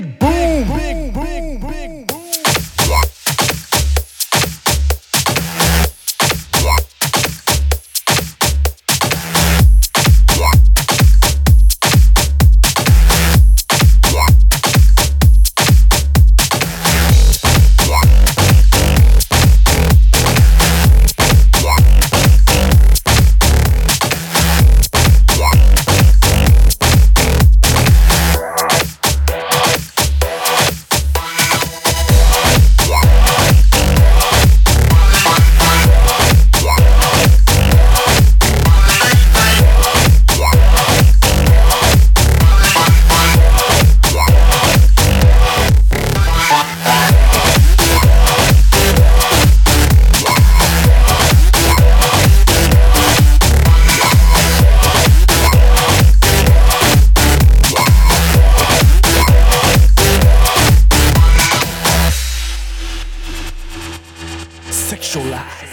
big boom. Big, big, sexualized.